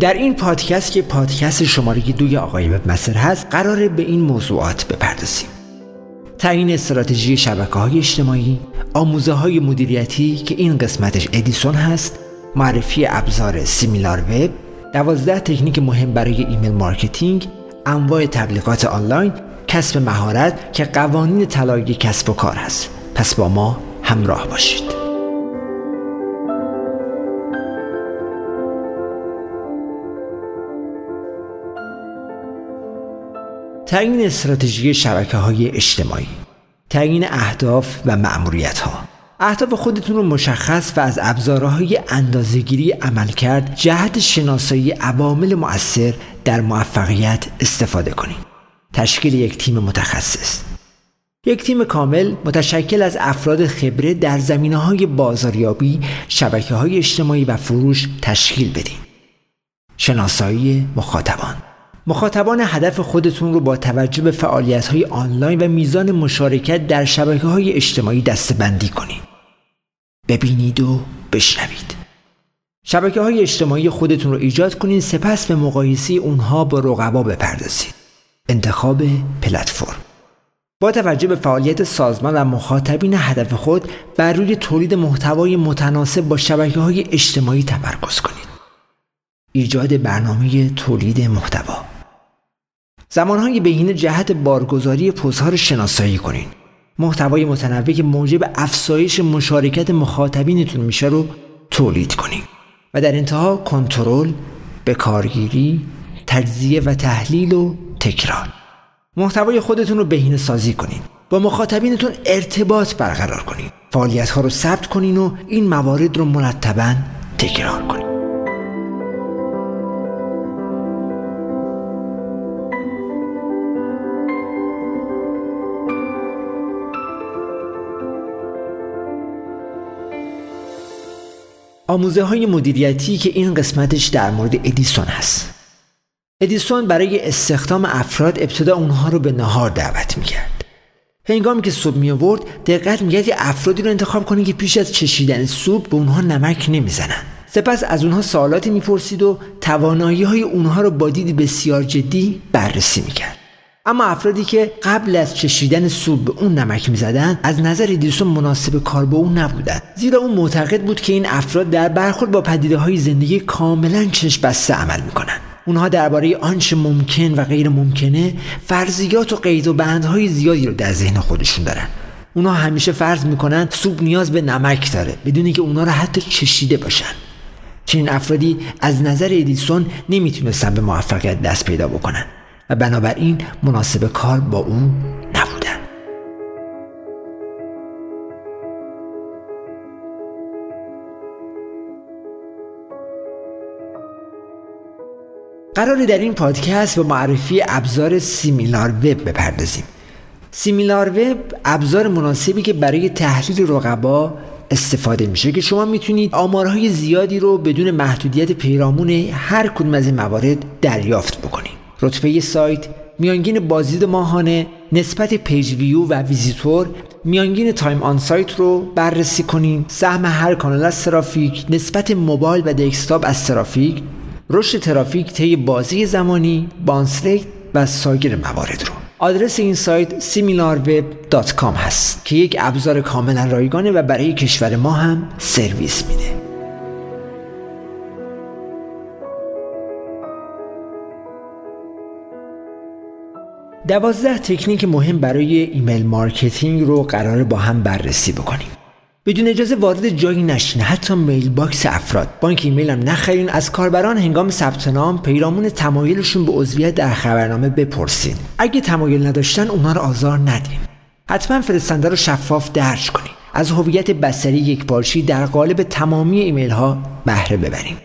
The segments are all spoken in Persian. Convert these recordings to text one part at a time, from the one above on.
در این پادکست که پادکست شماره دوی آقای وبمستر هست قراره به این موضوعات بپردازیم. تعیین استراتژی شبکه های اجتماعی آموزه های مدیریتی که این قسمتش ادیسون هست معرفی ابزار SimilarWeb دوازده تکنیک مهم برای email marketing انواع تبلیغات آنلاین کسب مهارت که قوانین طلایی کسب و کار هست. پس با ما همراه باشید. تعیین استراتژی شبکه های اجتماعی تعیین اهداف و معمولیت ها اهداف خودتون رو مشخص و از ابزارهای اندازهگیری عمل کرد جهت شناسایی عوامل مؤثر در موفقیت استفاده کنید. تشکیل یک تیم متخصص. یک تیم کامل متشکل از افراد خبره در زمینه های بازاریابی، شبکه های اجتماعی و فروش تشکیل بدین. شناسایی مخاطبان. مخاطبان هدف خودتون رو با توجه به فعالیت های آنلاین و میزان مشارکت در شبکه های اجتماعی دستبندی کنید. ببینید و بشنوید. شبکه های اجتماعی خودتون رو ایجاد کنید سپس به مقایسه اونها با رقبا بپردازید. انتخاب پلتفرم با توجه به فعالیت سازمان و مخاطبین هدف خود بر روی تولید محتوای متناسب با شبکه های اجتماعی تمرکز کنید. ایجاد برنامه تولید محتوا. زمانهای بهینه جهت بارگذاری رو شناسایی کنید. محتوای متنوع که موجب افزایش مشارکت مخاطبینتون میشه رو تولید کنید و در انتها کنترل، به کارگیری، تجزیه و تحلیل و تکرار. محتوای خودتون رو بهینه سازی کنید با مخاطبینتون ارتباط برقرار کنید فعالیت ها رو ثبت کنین و این موارد رو مرتبا تکرار کنید آموزه های مدیریتی که این قسمتش در مورد ادیسون هست. ادیسون برای استخدام افراد ابتدا اونها رو به نهار دعوت می‌کرد. هنگامی که صبح می آورد دقت می‌کرد که افرادی رو انتخاب کنید که پیش از چشیدن صبح به اونها نمک نمی‌زنن. سپس از اونها سوالاتی می‌پرسید و توانایی های اونها رو با دید بسیار جدی بررسی می‌کرد. اما افرادی که قبل از چشیدن سوپ به اون نمک می‌زدن از نظر ادیسون مناسب کار به اون نبودن. زیرا اون معتقد بود که این افراد در برخورد با پدیده های زندگی کاملا چشم بسته عمل می‌کنن. اونها درباره آنچه ممکن و غیر ممکنه فرضیات و قید و بندهای زیادی رو در ذهن خودشون دارن. اونها همیشه فرض می‌کنن سوپ نیاز به نمک داره بدونی که اونها رو حتی چشیده باشن. چنین افرادی از نظر ادیسون نمی‌تونستن به موفقیت دست پیدا بکنن. و بنابراین مناسب کار با او نبودن. قراره در این پادکست به معرفی ابزار SimilarWeb بپردازیم. SimilarWeb ابزار مناسبیه که برای تحلیل رقبا استفاده میشه که شما می‌تونید آمارهای زیادی رو بدون محدودیت پیرامون هر کدوم از این موارد دریافت بکنید. رتبه سایت میانگین بازدید ماهانه نسبت پیج ویو و ویزیتور میانگین time آن سایت رو بررسی کنید سهم هر کانال از ترافیک نسبت موبایل و desktop از ترافیک رشد ترافیک طی بازه زمانی bounce و سایر موارد رو. آدرس این سایت similarweb.com هست که یک ابزار کاملا رایگانه و برای کشور ما هم سرویس میده. دوازده تکنیک مهم برای email marketing رو قرار با هم بررسی بکنیم. بدون اجازه وارد جایی نشین. حتی mailbox افراد. بانک ایمیل هم نخرین. از کاربران هنگام ثبت نام پیرامون تمایلشون به عضویت در خبرنامه بپرسین. اگه تمایل نداشتن اونها رو آزار ندین. حتما فرستنده رو شفاف درج کنید از هویت بستری یک پارچی در قالب تمامی ایمیل ها بهره ببریم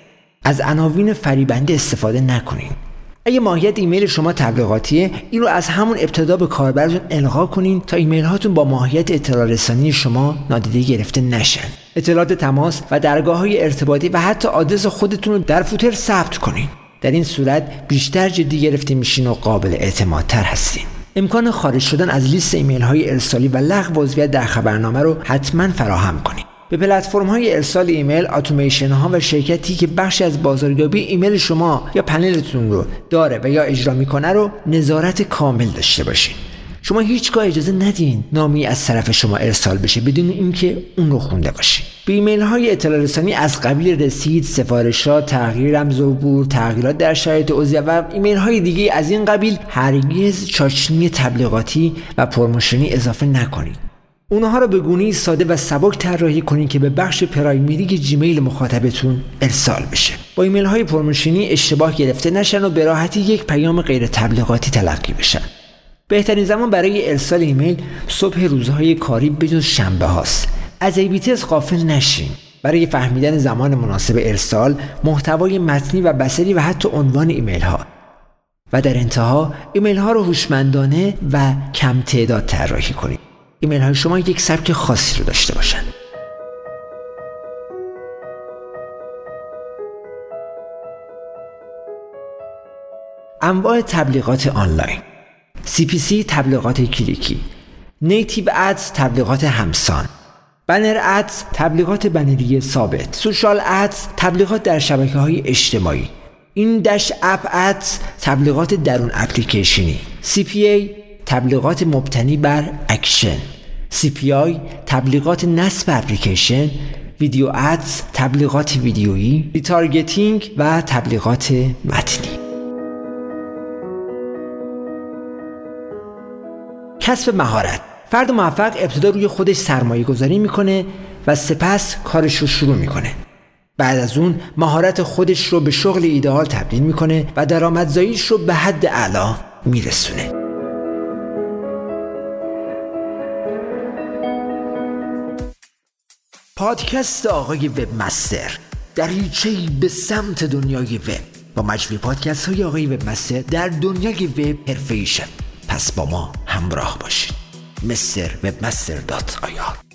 از عناوین فریبنده استفاده نکنید اگه ماهیت ایمیل شما تبلیغاتیه این رو از همون ابتدا به کاربرتون القا کنین تا ایمیل هاتون با ماهیت اطلاع رسانی شما نادیده گرفته نشن. اطلاعات تماس و درگاه های ارتباطی و حتی آدرس خودتون رو در فوتر ثبت کنین. در این صورت بیشتر جدی گرفته میشین و قابل اعتمادتر هستین. امکان خارج شدن از لیست ایمیل های ارسالی و لغو عضویت در خبرنامه رو حتما فراهم کنید به پلتفرم های ارسال ایمیل اتوماسیون ها و شرکتی که بخشی از بازاریابی ایمیل شما یا پنلتون رو داره و یا اجرا می‌کنه رو نظارت کامل داشته باشین. شما هیچگاه اجازه ندین نامی از طرف شما ارسال بشه بدون اینکه اون رو خونده باشین. به ایمیل های اطلاع رسانی از قبیل رسید سفارشات تغییر رمز عبور تغییرات در شرایط عضویت و ایمیل های دیگه از این قبیل هرگز چاشنی تبلیغاتی و promotion ی اضافه نکنید. اونها رو به گونه ساده و سبک طراحی کنید که به بخش primary جیمیل مخاطبتون ارسال بشه. با ایمیل های اشتباه گرفته نشن و به راحتی یک پیام غیر تبلیغاتی تلقی بشن. بهترین زمان برای ارسال ایمیل صبح روزهای کاری بجز شنبه هاست. از A/B test غافل نشین. برای فهمیدن زمان مناسب ارسال محتوای متنی و بصری و حتی عنوان ایمیل ها و در انتها ایمیل ها رو هوشمندانه و کم تعداد طراحی کنید ایمیل های شما یک سبک خاصی رو داشته باشند انواع تبلیغات آنلاین. CPC تبلیغات کلیکی. native ads تبلیغات همسان. banner ads تبلیغات بنری ثابت. social ads تبلیغات در شبکه های اجتماعی. in dash app ads تبلیغات درون اپلیکیشنی. CPA تبلیغات مبتنی بر اکشن. CPI تبلیغات نصب اپلیکیشن. video ads تبلیغات ویدیویی. retargeting و تبلیغات متنی. کسب مهارت. فرد موفق ابتدا روی خودش سرمایه گذاری می‌کنه و سپس کارش رو شروع می‌کنه. بعد از اون مهارت خودش رو به شغل ایدئال تبدیل می‌کنه و درآمدزاییش رو به حد اعلا میرسونه. پادکست آقای وب مستر در به سمت دنیای وب. با مجموع پادکست های آقای وب مستر در دنیای وب حرفه پس با ما همراه باشید. مستر وبمستر دات آیار